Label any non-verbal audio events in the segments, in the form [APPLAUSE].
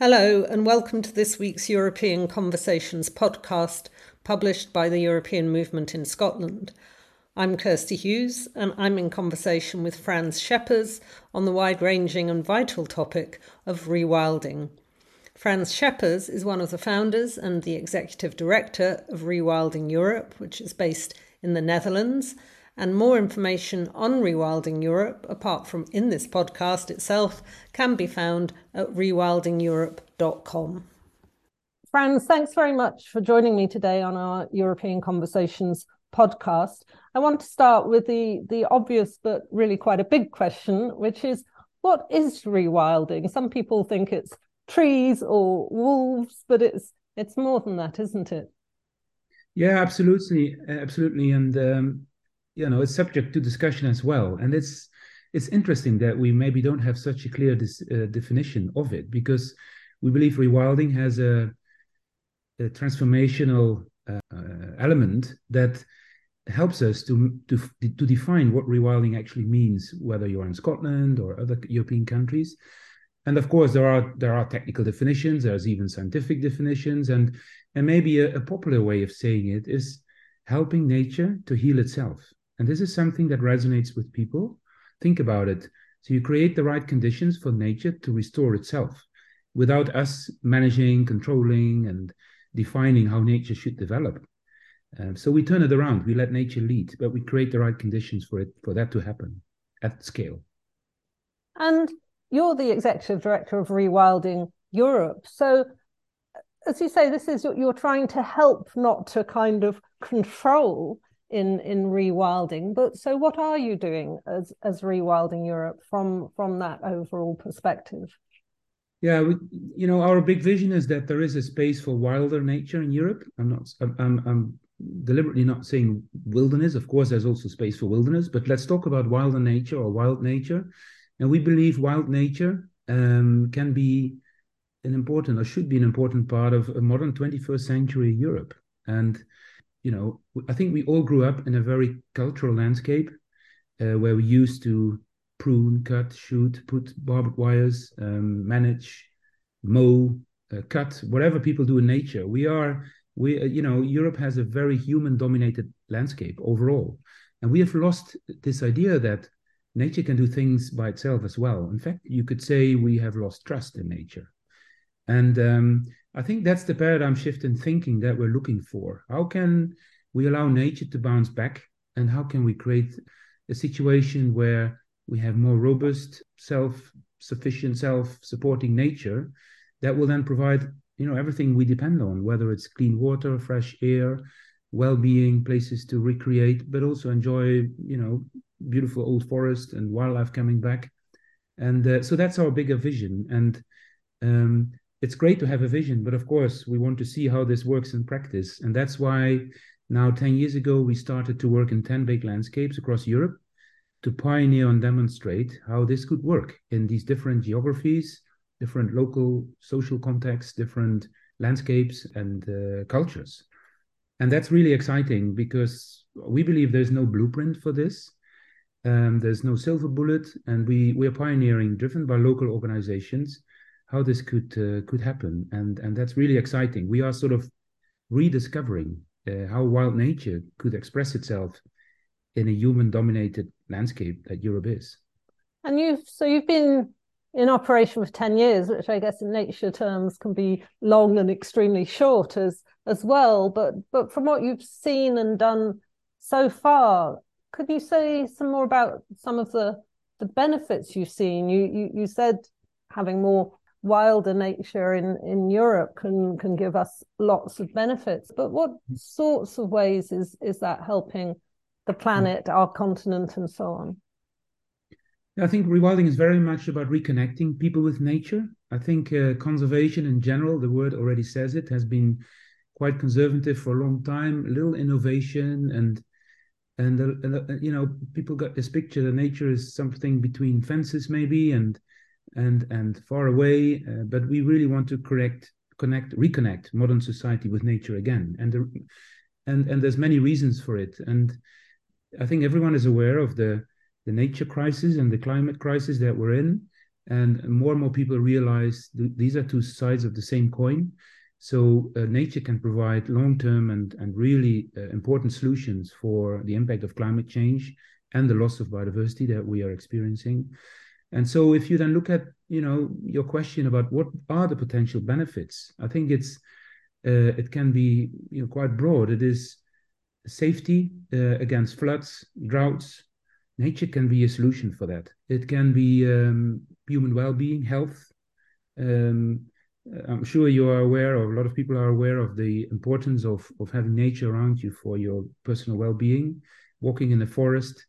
Hello, and welcome to this week's European Conversations podcast, published by the European Movement in Scotland. I'm Kirsty Hughes, and I'm in conversation with Frans Schepers on the wide ranging and vital topic of rewilding. Frans Schepers is one of the founders and the executive director of Rewilding Europe, which is based in the Netherlands and more information on Rewilding Europe, apart from in this podcast itself, can be found at rewildingeurope.com. Frans, thanks very much for joining me today on our European Conversations podcast. I want to start with the, the obvious but really quite a big question, which is what is rewilding? Some people think it's trees or wolves, but it's it's more than that, isn't it? Yeah, absolutely, absolutely. And um, you know it's subject to discussion as well. And it's it's interesting that we maybe don't have such a clear dis, uh, definition of it because we believe rewilding has a, a transformational uh, element that helps us to, to to define what rewilding actually means whether you're in Scotland or other European countries. And of course there are there are technical definitions there's even scientific definitions. And and maybe a, a popular way of saying it is helping nature to heal itself and this is something that resonates with people. Think about it. So you create the right conditions for nature to restore itself without us managing, controlling, and defining how nature should develop. Um, so we turn it around. We let nature lead, but we create the right conditions for it for that to happen at scale. And you're the executive director of Rewilding Europe. So, as you say, this is you're trying to help, not to kind of control in in rewilding. But so what are you doing as as rewilding europe from from that overall perspective? Yeah we, you know our big vision is that there is a space for wilder nature in europe. I'm not i'm i'm deliberately not saying wilderness. Of course there's also space for wilderness but let's talk about wilder nature or wild nature. And we believe wild nature um, can be an important or should be an important part of a modern 21st century europe. And you know, I think we all grew up in a very cultural landscape uh, where we used to prune, cut, shoot, put barbed wires, um, manage, mow, uh, cut, whatever people do in nature. We are, we, uh, you know, Europe has a very human-dominated landscape overall, and we have lost this idea that nature can do things by itself as well. In fact, you could say we have lost trust in nature, and um, I think that's the paradigm shift in thinking that we're looking for. How can we allow nature to bounce back? And how can we create a situation where we have more robust, self sufficient, self supporting nature that will then provide you know everything we depend on whether it's clean water fresh air well-being places to recreate but also enjoy you know beautiful old forest and wildlife coming back and uh, so that's our bigger vision and um, it's great to have a vision, but of course, we want to see how this works in practice. And that's why now, 10 years ago, we started to work in 10 big landscapes across Europe to pioneer and demonstrate how this could work in these different geographies, different local social contexts, different landscapes, and uh, cultures. And that's really exciting because we believe there's no blueprint for this. Um, there's no silver bullet, and we, we are pioneering, driven by local organizations how this could uh, could happen, and and that's really exciting. We are sort of rediscovering uh, how wild nature could express itself in a human-dominated landscape that Europe is. And you've so you've been in operation for 10 years which i guess in nature terms can be long and extremely short as as well but but from what you've seen and done so far could you say some more about some of the the benefits you've seen you you, you said having more wilder nature in, in Europe can can give us lots of benefits. But what sorts of ways is is that helping the planet, our continent, and so on? I think rewilding is very much about reconnecting people with nature. I think uh, conservation in general, the word already says it, has been quite conservative for a long time. Little innovation and and uh, uh, you know people got this picture that nature is something between fences maybe and and and far away uh, but we really want to correct connect reconnect modern society with nature again and the, and and there's many reasons for it and i think everyone is aware of the the nature crisis and the climate crisis that we're in and more and more people realize th- these are two sides of the same coin. So uh, nature can provide long-term and and really uh, important solutions for the impact of climate change and the loss of biodiversity that we are experiencing. And so, if you then look at you know your question about what are the potential benefits, I think it's uh, it can be you know quite broad. It is safety uh, against floods, droughts. Nature can be a solution for that. It can be um, human well-being, health. Um, I'm sure you are aware, or a lot of people are aware of the importance of of having nature around you for your personal well-being. Walking in the forest,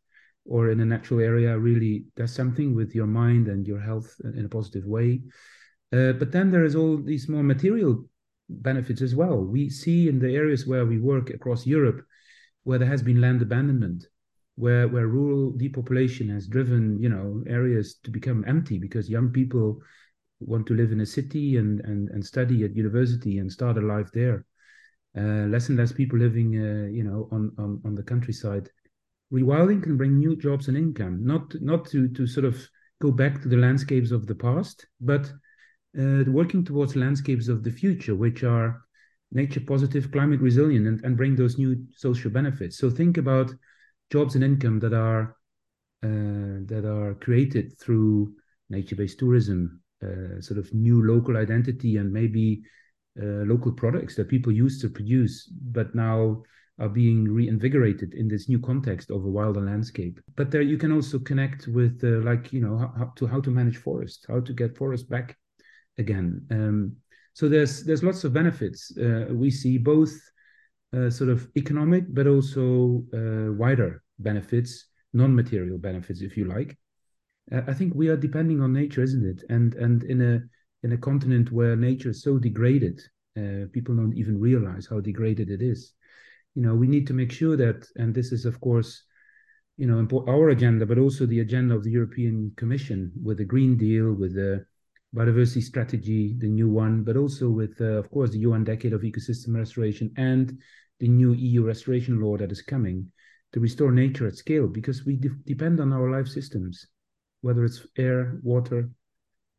or in a natural area really does something with your mind and your health in a positive way. Uh, but then there is all these more material benefits as well. We see in the areas where we work across Europe, where there has been land abandonment, where where rural depopulation has driven you know areas to become empty because young people want to live in a city and and and study at university and start a life there. Uh, less and less people living uh, you know on, on on the countryside rewilding can bring new jobs and income, not not to to sort of go back to the landscapes of the past, but uh, working towards landscapes of the future, which are nature positive, climate resilient, and, and bring those new social benefits. So think about jobs and income that are uh, that are created through nature-based tourism, uh, sort of new local identity, and maybe uh, local products that people used to produce, but now are being reinvigorated in this new context of a wilder landscape. But there you can also connect with uh, like you know how, to how to manage forest, how to get forest back again. Um, so there's there's lots of benefits. Uh, we see both uh, sort of economic, but also uh, wider benefits, non-material benefits, if you like. Uh, I think we are depending on nature, isn't it? And and in a in a continent where nature is so degraded, uh, people don't even realize how degraded it is you know we need to make sure that and this is of course you know our agenda but also the agenda of the european commission with the green deal with the biodiversity strategy the new one but also with uh, of course the un decade of ecosystem restoration and the new eu restoration law that is coming to restore nature at scale because we de- depend on our life systems whether it's air water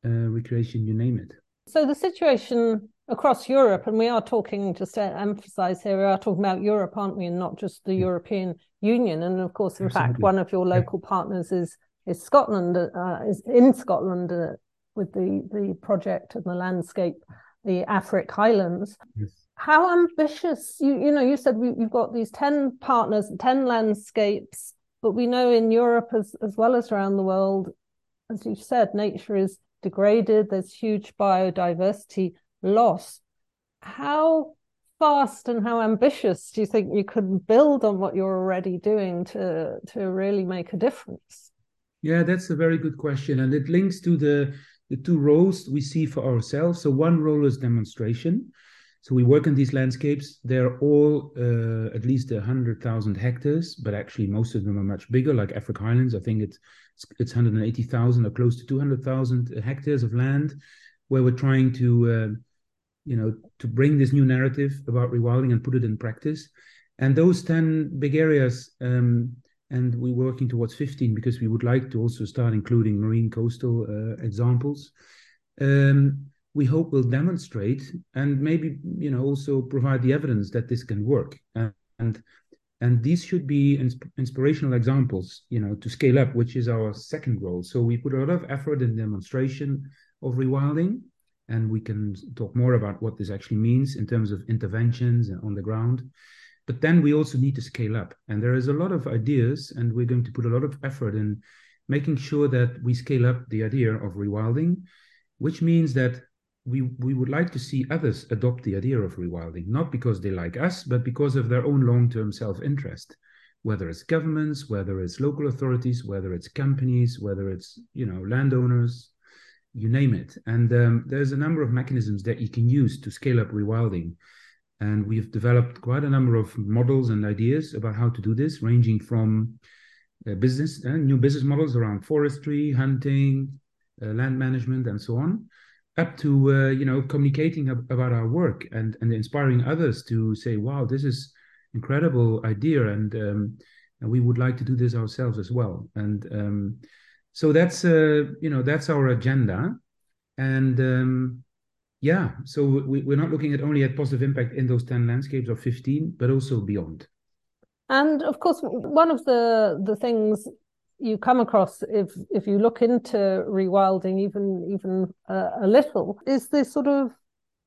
uh, recreation you name it. So the situation across Europe, and we are talking, just to emphasize here, we are talking about Europe, aren't we, and not just the yeah. European Union. And of course, in Absolutely. fact, one of your local yeah. partners is is Scotland, uh, is in Scotland uh, with the the project and the landscape, the Affric Highlands. Yes. How ambitious you you know you said we, you've got these ten partners, ten landscapes, but we know in Europe as as well as around the world, as you've said, nature is degraded. There's huge biodiversity loss. How fast and how ambitious do you think you could build on what you're already doing to to really make a difference? Yeah, that's a very good question, and it links to the the two roles we see for ourselves. So one role is demonstration. So we work in these landscapes. They're all uh, at least hundred thousand hectares, but actually most of them are much bigger. Like Affric Highlands, I think it's it's one hundred eighty thousand or close to two hundred thousand hectares of land, where we're trying to uh, you know, to bring this new narrative about rewilding and put it in practice. And those 10 big areas, um, and we're working towards 15 because we would like to also start including marine coastal uh, examples. Um, we hope will demonstrate and maybe you know also provide the evidence that this can work and and these should be insp- inspirational examples you know to scale up which is our second role so we put a lot of effort in demonstration of rewilding and we can talk more about what this actually means in terms of interventions on the ground. But then we also need to scale up, and there is a lot of ideas, and we're going to put a lot of effort in making sure that we scale up the idea of rewilding, which means that we we would like to see others adopt the idea of rewilding, not because they like us, but because of their own long-term self-interest whether it's governments, whether it's local authorities, whether it's companies, whether it's you know landowners, you name it. And um, there's a number of mechanisms that you can use to scale up rewilding. And we've developed quite a number of models and ideas about how to do this, ranging from uh, business and uh, new business models around forestry, hunting, uh, land management, and so on, up to uh, you know communicating ab- about our work and and inspiring others to say, "Wow, this is incredible idea," and um, and we would like to do this ourselves as well. And um, so that's uh, you know that's our agenda, and um, yeah, so we, we're not looking at only at positive impact in those ten landscapes or fifteen, but also beyond. And of course, one of the the things you come across if if you look into rewilding even even uh, a little is this sort of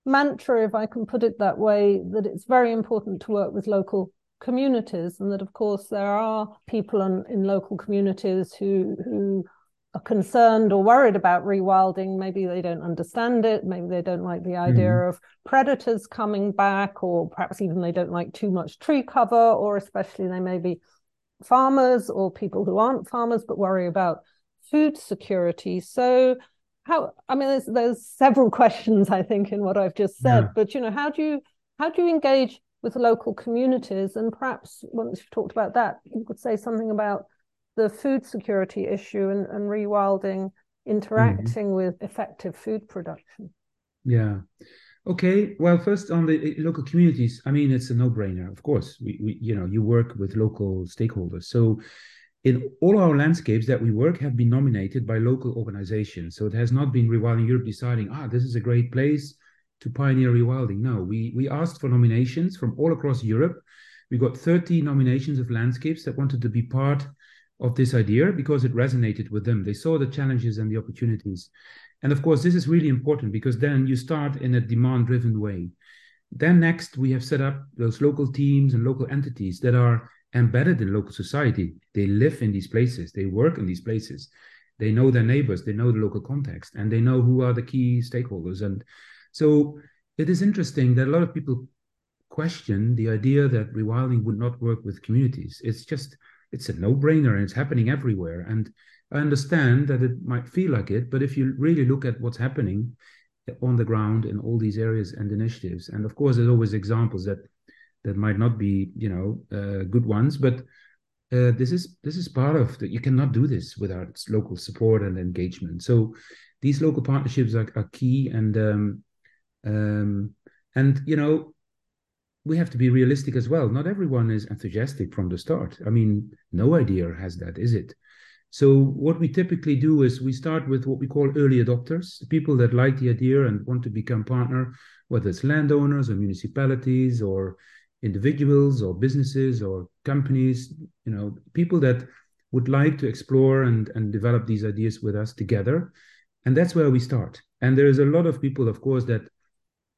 mantra, if I can put it that way, that it's very important to work with local communities, and that of course there are people in, in local communities who who are concerned or worried about rewilding. Maybe they don't understand it. Maybe they don't like the idea mm-hmm. of predators coming back, or perhaps even they don't like too much tree cover, or especially they may be farmers or people who aren't farmers but worry about food security. So how I mean there's there's several [LAUGHS] questions I think in what I've just said, yeah. but you know, how do you how do you engage with local communities? And perhaps once you've talked about that, you could say something about the food security issue and, and rewilding interacting mm-hmm. with effective food production. Yeah. Okay. Well, first on the eh, local communities, I mean, it's a no-brainer. Of course, we, we you know, you work with local stakeholders. So, in all our landscapes that we work have been nominated by local organizations. So it has not been Rewilding Europe deciding, ah, this is a great place to pioneer rewilding. No, we we asked for nominations from all across Europe. We got 30 nominations of landscapes that wanted to be part of this idea because it resonated with them. They saw the challenges and the opportunities. And of course, this is really important because then you start in a demand driven way. Then, next, we have set up those local teams and local entities that are embedded in local society. They live in these places, they work in these places, they know their neighbors, they know the local context, and they know who are the key stakeholders. And so it is interesting that a lot of people question the idea that rewilding would not work with communities. It's just it's a no-brainer and it's happening everywhere. And I understand that it might feel like it, but if you really look at what's happening on the ground in all these areas and initiatives, and of course, there's always examples that that might not be, you know, uh, good ones, but uh, this is this is part of that. You cannot do this without local support and engagement. So these local partnerships are, are key, and um, um, and you know we have to be realistic as well. Not everyone is enthusiastic from the start. I mean, no idea has that, is it? So what we typically do is we start with what we call early adopters, people that like the idea and want to become partner, whether it's landowners or municipalities or individuals or businesses or companies, you know, people that would like to explore and, and develop these ideas with us together. And that's where we start. And there is a lot of people, of course, that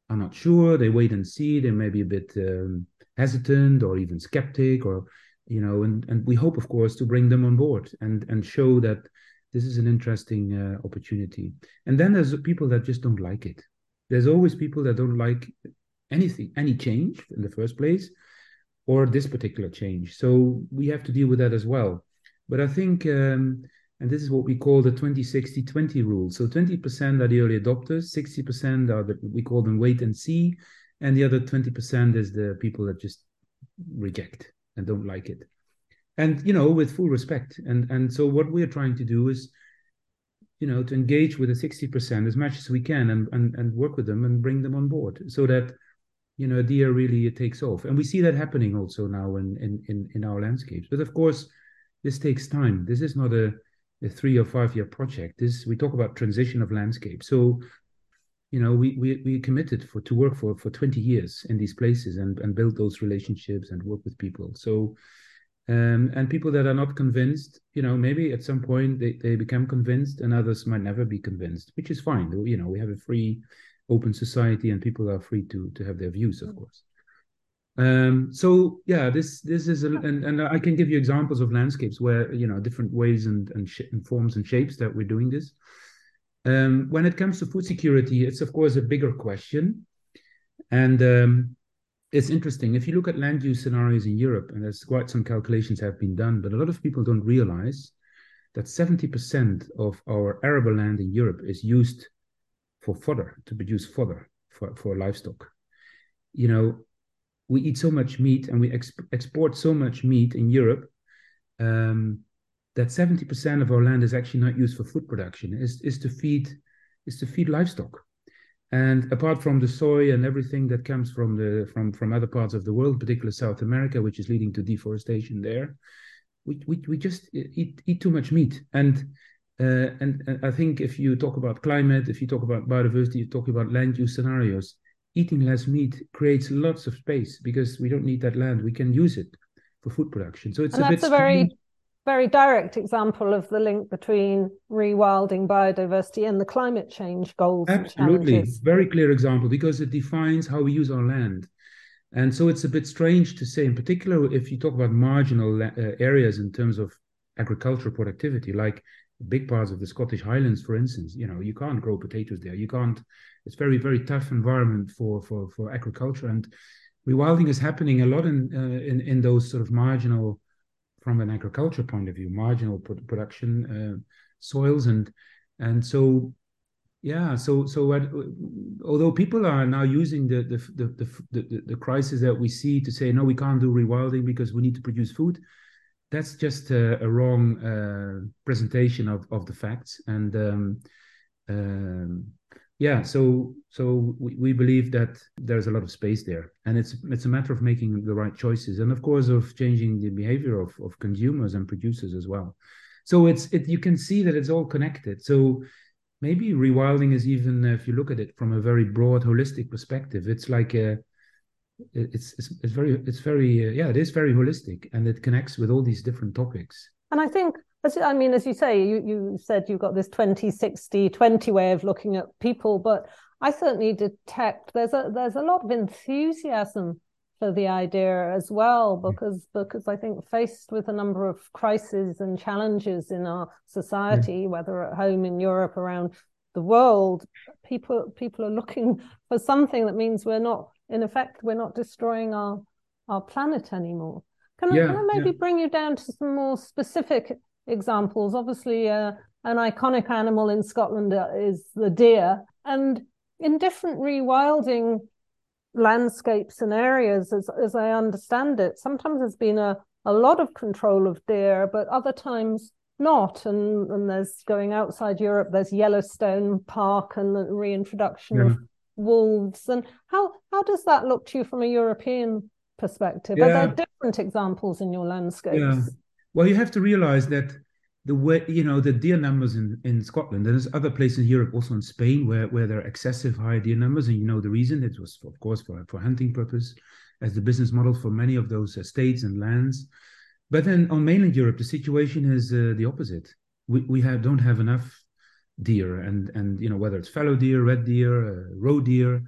are not sure. They wait and see. They may be a bit um, hesitant or even skeptic, or you know. And and we hope, of course, to bring them on board and and show that this is an interesting uh, opportunity. And then there's people that just don't like it. There's always people that don't like anything, any change in the first place, or this particular change. So we have to deal with that as well. But I think um, and this is what we call the 20 60 20 rule. So 20% are the early adopters, 60% are the, we call them wait and see, and the other 20% is the people that just reject and don't like it. And you know, with full respect. And and so what we're trying to do is, you know, to engage with the 60% as much as we can and and, and work with them and bring them on board so that you know, a deer really takes off. And we see that happening also now in in in, in our landscapes. But of course, this takes time. This is not a a three or five year project. This we talk about transition of landscape. So, you know, we we we committed for to work for for 20 years in these places and and build those relationships and work with people. So um, and people that are not convinced, you know, maybe at some point they, they become convinced and others might never be convinced, which is fine. You know, we have a free, open society and people are free to to have their views, of course. Um, so yeah, this this is a, and and I can give you examples of landscapes where you know different ways and and, and forms and shapes that we're doing this. Um, when it comes to food security, it's of course a bigger question, and um, it's interesting if you look at land use scenarios in Europe, and there's quite some calculations have been done, but a lot of people don't realize that 70% of our arable land in Europe is used for fodder to produce fodder for, for livestock. You know, we eat so much meat and we exp- export so much meat in Europe um, that 70% of our land is actually not used for food production. Is, is to feed is to feed livestock. And apart from the soy and everything that comes from the from from other parts of the world particularly south america which is leading to deforestation there we we, we just eat eat too much meat. And Uh, and, and, I think if you talk about climate, if you talk about biodiversity, you talk about land use scenarios, eating less meat creates lots of space because we don't need that land. We can use it for food production. So it's and a that's bit a very very direct example of the link between rewilding biodiversity and the climate change goals. Absolutely, very clear example because it defines how we use our land. And so it's a bit strange to say, in particular, if you talk about marginal uh, areas in terms of agricultural productivity, like big parts of the Scottish Highlands, for instance, you know, you can't grow potatoes there. You can't. It's very, very tough environment for for for agriculture, and rewilding is happening a lot in uh, in in those sort of marginal, from an agriculture point of view, marginal production uh, soils, and and so yeah so so although people are now using the the, the the the the crisis that we see to say no we can't do rewilding because we need to produce food that's just a, a wrong uh, presentation of, of the facts. And um, um, yeah, so so we, we believe that there's a lot of space there, and it's it's a matter of making the right choices, and of course of changing the behavior of, of consumers and producers as well. So it's it you can see that it's all connected. So maybe rewilding is even if you look at it from a very broad holistic perspective, it's like a it's it's, it's very it's very uh, yeah it is very holistic and it connects with all these different topics and i think as i mean as you say you you said you've got this 20 60 20 way of looking at people but i certainly detect there's a there's a lot of enthusiasm for the idea as well mm. because because i think faced with a number of crises and challenges in our society yeah. whether at home in europe around the world people people are looking for something that means we're not in effect we're not destroying our our planet anymore can, yeah, I, can I maybe bring you down to some more specific examples obviously uh, an iconic animal in scotland uh, is the deer and in different rewilding landscapes and areas as, as i understand it sometimes there's been a, a lot of control of deer but other times not and and there's going outside europe there's yellowstone park and the reintroduction yeah. of wolves and how how does that look to you from a european perspective yeah. are there different examples in your landscapes yeah. Well you have to realize that the way you know the deer numbers in in scotland and there's other places in europe also in spain where where there are excessive high deer numbers. And you know the reason? It was of course for for hunting purpose as the business model for many of those estates and lands. But then on mainland europe the situation is uh, the opposite. We, we have don't have enough deer and and you know whether it's fallow deer red deer uh, roe deer.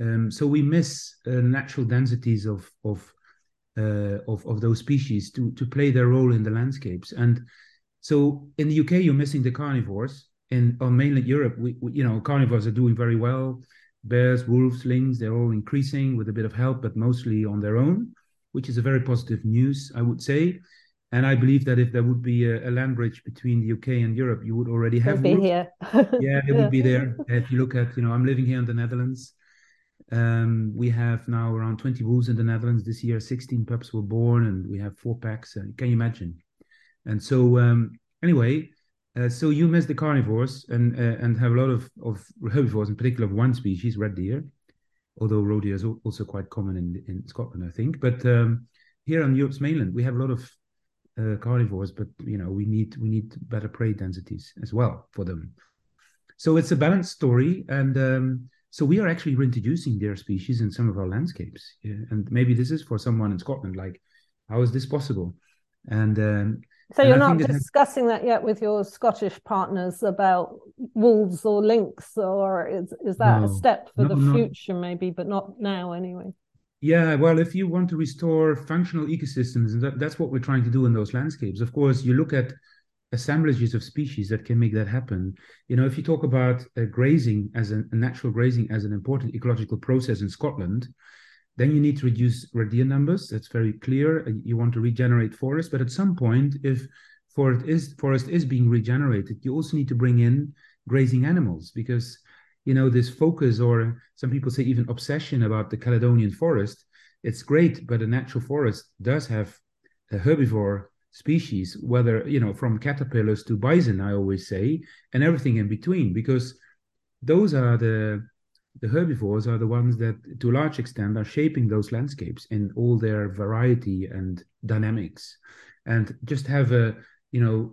Um, so we miss uh, natural densities of of, Uh, of of those species to to play their role in the landscapes and so in the uk you're missing the carnivores in on mainland europe we, we you know carnivores are doing very well bears wolves lynx they're all increasing with a bit of help but mostly on their own which is a very positive news i would say and I believe that if there would be a, a land bridge between the UK and Europe, you would already have be here. yeah, it would be [LAUGHS] there. If you look at, you know, I'm living here in the Netherlands. Um, we have now around 20 wolves in the Netherlands this year. 16 pups were born, and we have four packs. Uh, can you imagine? And so, um, anyway, uh, so you miss the carnivores and uh, and have a lot of of herbivores, in particular of one species, red deer. Although roe deer is also quite common in in Scotland, I think. But um, here on Europe's mainland, we have a lot of uh, carnivores, but you know we need we need better prey densities as well for them. So it's a balanced story, and um, so we are actually reintroducing their species in some of our landscapes. Yeah? And maybe this is for someone in Scotland, like how is this possible? And um, so you're not discussing that yet with your Scottish partners about wolves or lynx, or is is that no, a step for no, the future, maybe, but not now anyway? Yeah, well, if you want to restore functional ecosystems, and that, that's what we're trying to do in those landscapes. Of course, you look at assemblages of species that can make that happen. You know, if you talk about uh, grazing as a, natural grazing as an important ecological process in Scotland, then you need to reduce red deer numbers. That's very clear. You want to regenerate forests, but at some point, if forest is forest is being regenerated, you also need to bring in grazing animals because you know this focus or some people say even obsession about the caledonian forest it's great but a natural forest does have a herbivore species whether you know from caterpillars to bison i always say and everything in between because those are the the herbivores are the ones that to a large extent are shaping those landscapes in all their variety and dynamics and just have a you know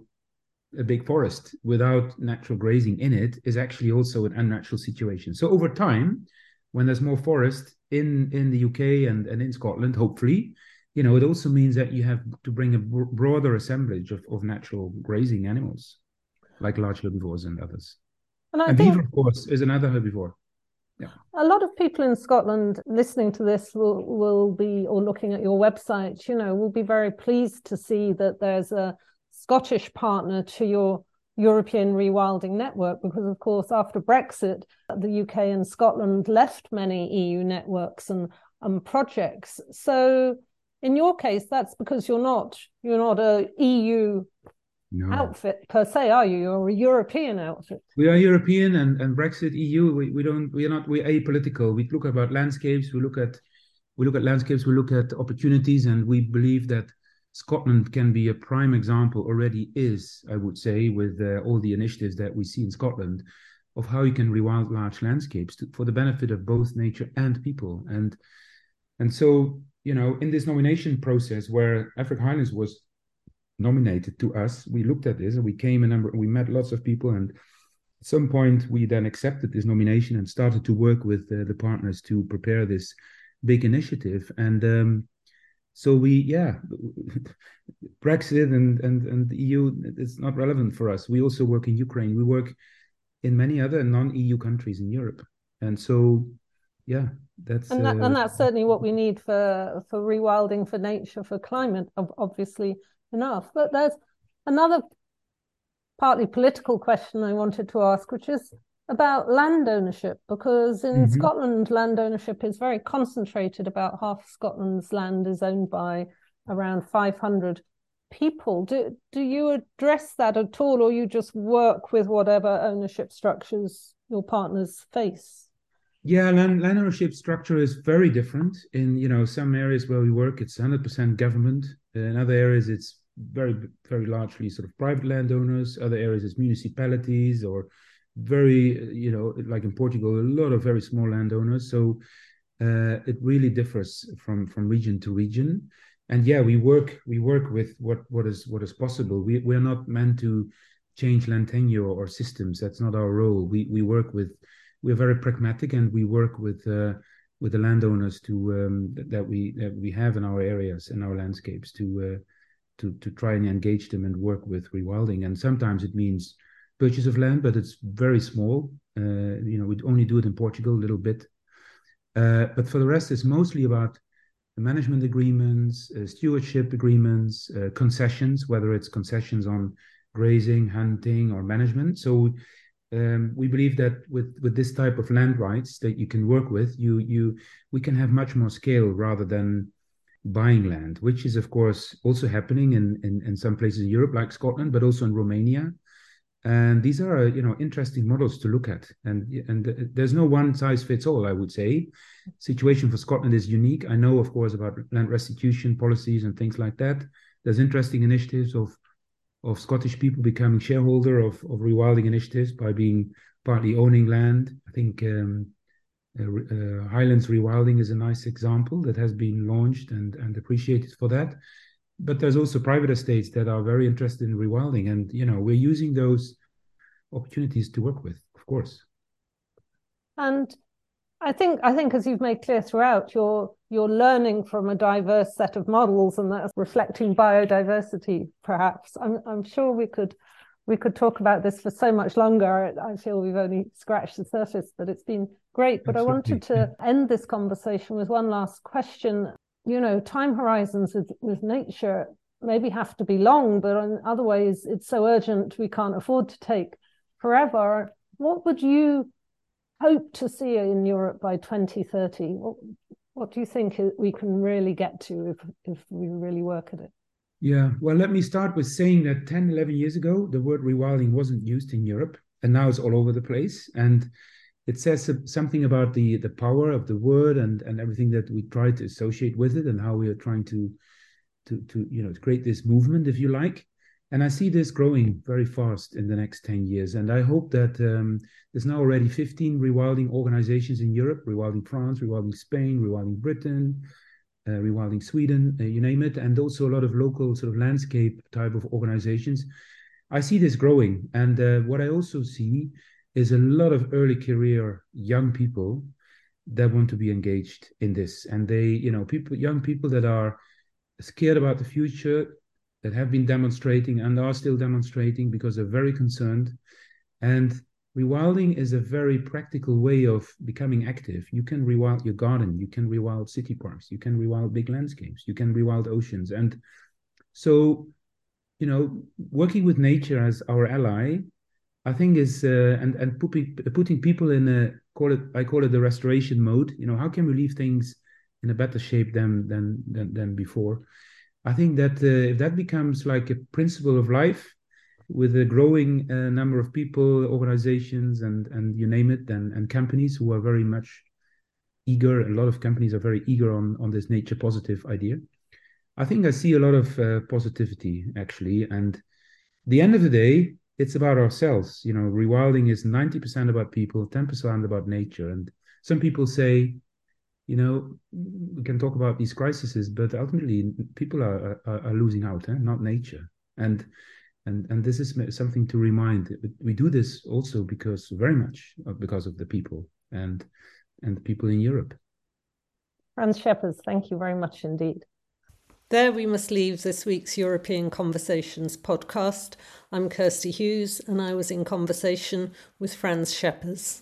a big forest without natural grazing in it is actually also an unnatural situation. So over time, when there's more forest in in the UK and, and in Scotland, hopefully, you know, it also means that you have to bring a broader assemblage of, of natural grazing animals, like large herbivores and others. And, and think... beaver, of course, is another herbivore. Yeah. A lot of people in Scotland listening to this will will be or looking at your website, you know, will be very pleased to see that there's a Scottish partner to your European rewilding network because of course after Brexit the UK and Scotland left many EU networks and and projects. So in your case that's because you're not you're not a EU no. outfit per se, are you? You're a European outfit. We are European, and, and Brexit, EU. We, we don't. We are not. We're apolitical. We look about landscapes. We look at we look at landscapes. We look at opportunities, and we believe that Scotland can be a prime example. Already is, I would say, with uh, all the initiatives that we see in Scotland, of how you can rewild large landscapes to, for the benefit of both nature and people. And and so you know, in this nomination process where Africa Highlands was nominated to us, we looked at this and we came a number, we met lots of people, and at some point we then accepted this nomination and started to work with uh, the partners to prepare this big initiative. And um, so we, yeah, [LAUGHS] Brexit and and and the EU, it's not relevant for us. We also work in Ukraine. We work in many other non-EU countries in Europe, and so yeah that's and, that, uh, and that's certainly what we need for for rewilding for nature for climate obviously enough. But there's another partly political question I wanted to ask, which is about land ownership, because in mm-hmm. Scotland, land ownership is very concentrated. About half Scotland's land is owned by around 500 people. Do, do you address that at all, or you just work with whatever ownership structures your partners face? Yeah, land, land ownership structure is very different. In you know some areas where we work, it's 100% government. In other areas, it's very very largely sort of private landowners. Other areas, it's municipalities or very you know like in Portugal, a lot of very small landowners. So uh, it really differs from from region to region. And yeah, we work we work with what what is what is possible. We we are not meant to change land tenure or systems. That's not our role. We we work with we're very pragmatic and we work with uh, with the landowners to um, that we that we have in our areas in our landscapes to uh, to to try and engage them and work with rewilding. And sometimes it means purchase of land, but it's very small. Uh, you know, we only do it in Portugal a little bit. Uh, but for the rest, it's mostly about management agreements, uh, stewardship agreements, uh, concessions, whether it's concessions on grazing, hunting, or management. So um, we believe that with with this type of land rights that you can work with, you you we can have much more scale rather than buying land, which is of course also happening in in, in some places in Europe, like Scotland, but also in Romania. And these are you know interesting models to look at, and and there's no one size fits all. I would say, situation for Scotland is unique. I know, of course, about land restitution policies and things like that. There's interesting initiatives of of Scottish people becoming shareholder of, of rewilding initiatives by being partly owning land. I think um, uh, uh, Highlands Rewilding is a nice example that has been launched and, and appreciated for that. But there's also private estates that are very interested in rewilding, and you know we're using those opportunities to work with, of course. And I think I think as you've made clear throughout, you're you're learning from a diverse set of models, and that's reflecting biodiversity. Perhaps I'm I'm sure we could we could talk about this for so much longer. I feel we've only scratched the surface, but it's been great. But Absolutely. I wanted to end this conversation with one last question. You know, time horizons with, with nature maybe have to be long, but in other ways, it's so urgent we can't afford to take forever. What would you hope to see in Europe by 2030? What, what do you think we can really get to if, if we really work at it? Yeah, well, let me start with saying that 10, 11 years ago, the word rewilding wasn't used in Europe, and now it's all over the place. And it says something about the the power of the word and and everything that we try to associate with it, and how we are trying to to to you know to create this movement, if you like. And I see this growing very fast in the next 10 years. And I hope that um, there's now already 15 rewilding organizations in Europe, rewilding France, rewilding Spain, rewilding Britain, uh, rewilding Sweden, uh, you name it, and also a lot of local sort of landscape type of organizations I see this growing. And uh, what I also see is a lot of early career young people that want to be engaged in this. And they, you know, people, young people that are scared about the future, that have been demonstrating and are still demonstrating because they're very concerned. And rewilding is a very practical way of becoming active. You can rewild your garden, you can rewild city parks, you can rewild big landscapes, you can rewild oceans. And so, you know, working with nature as our ally, I think is uh, and and putting putting people in a call it I call it the restoration mode. You know, how can we leave things in a better shape than than than, than before? I think that uh, if that becomes like a principle of life, with a growing uh, number of people, organizations, and and you name it, and and companies who are very much eager. A lot of companies are very eager on on this nature positive idea. I think I see a lot of uh, positivity actually, and the end of the day, it's about ourselves. You know, rewilding is ninety percent about people, ten percent about nature, and some people say you know, we can talk about these crises, but ultimately people are, are, are losing out, eh? not nature. And and and this is something to remind we do this also because very much because of the people and and the people in europe Frans Schepers thank you very much indeed there we must leave this week's European Conversations podcast. I'm Kirsty Hughes, and I was in conversation with Frans Schepers.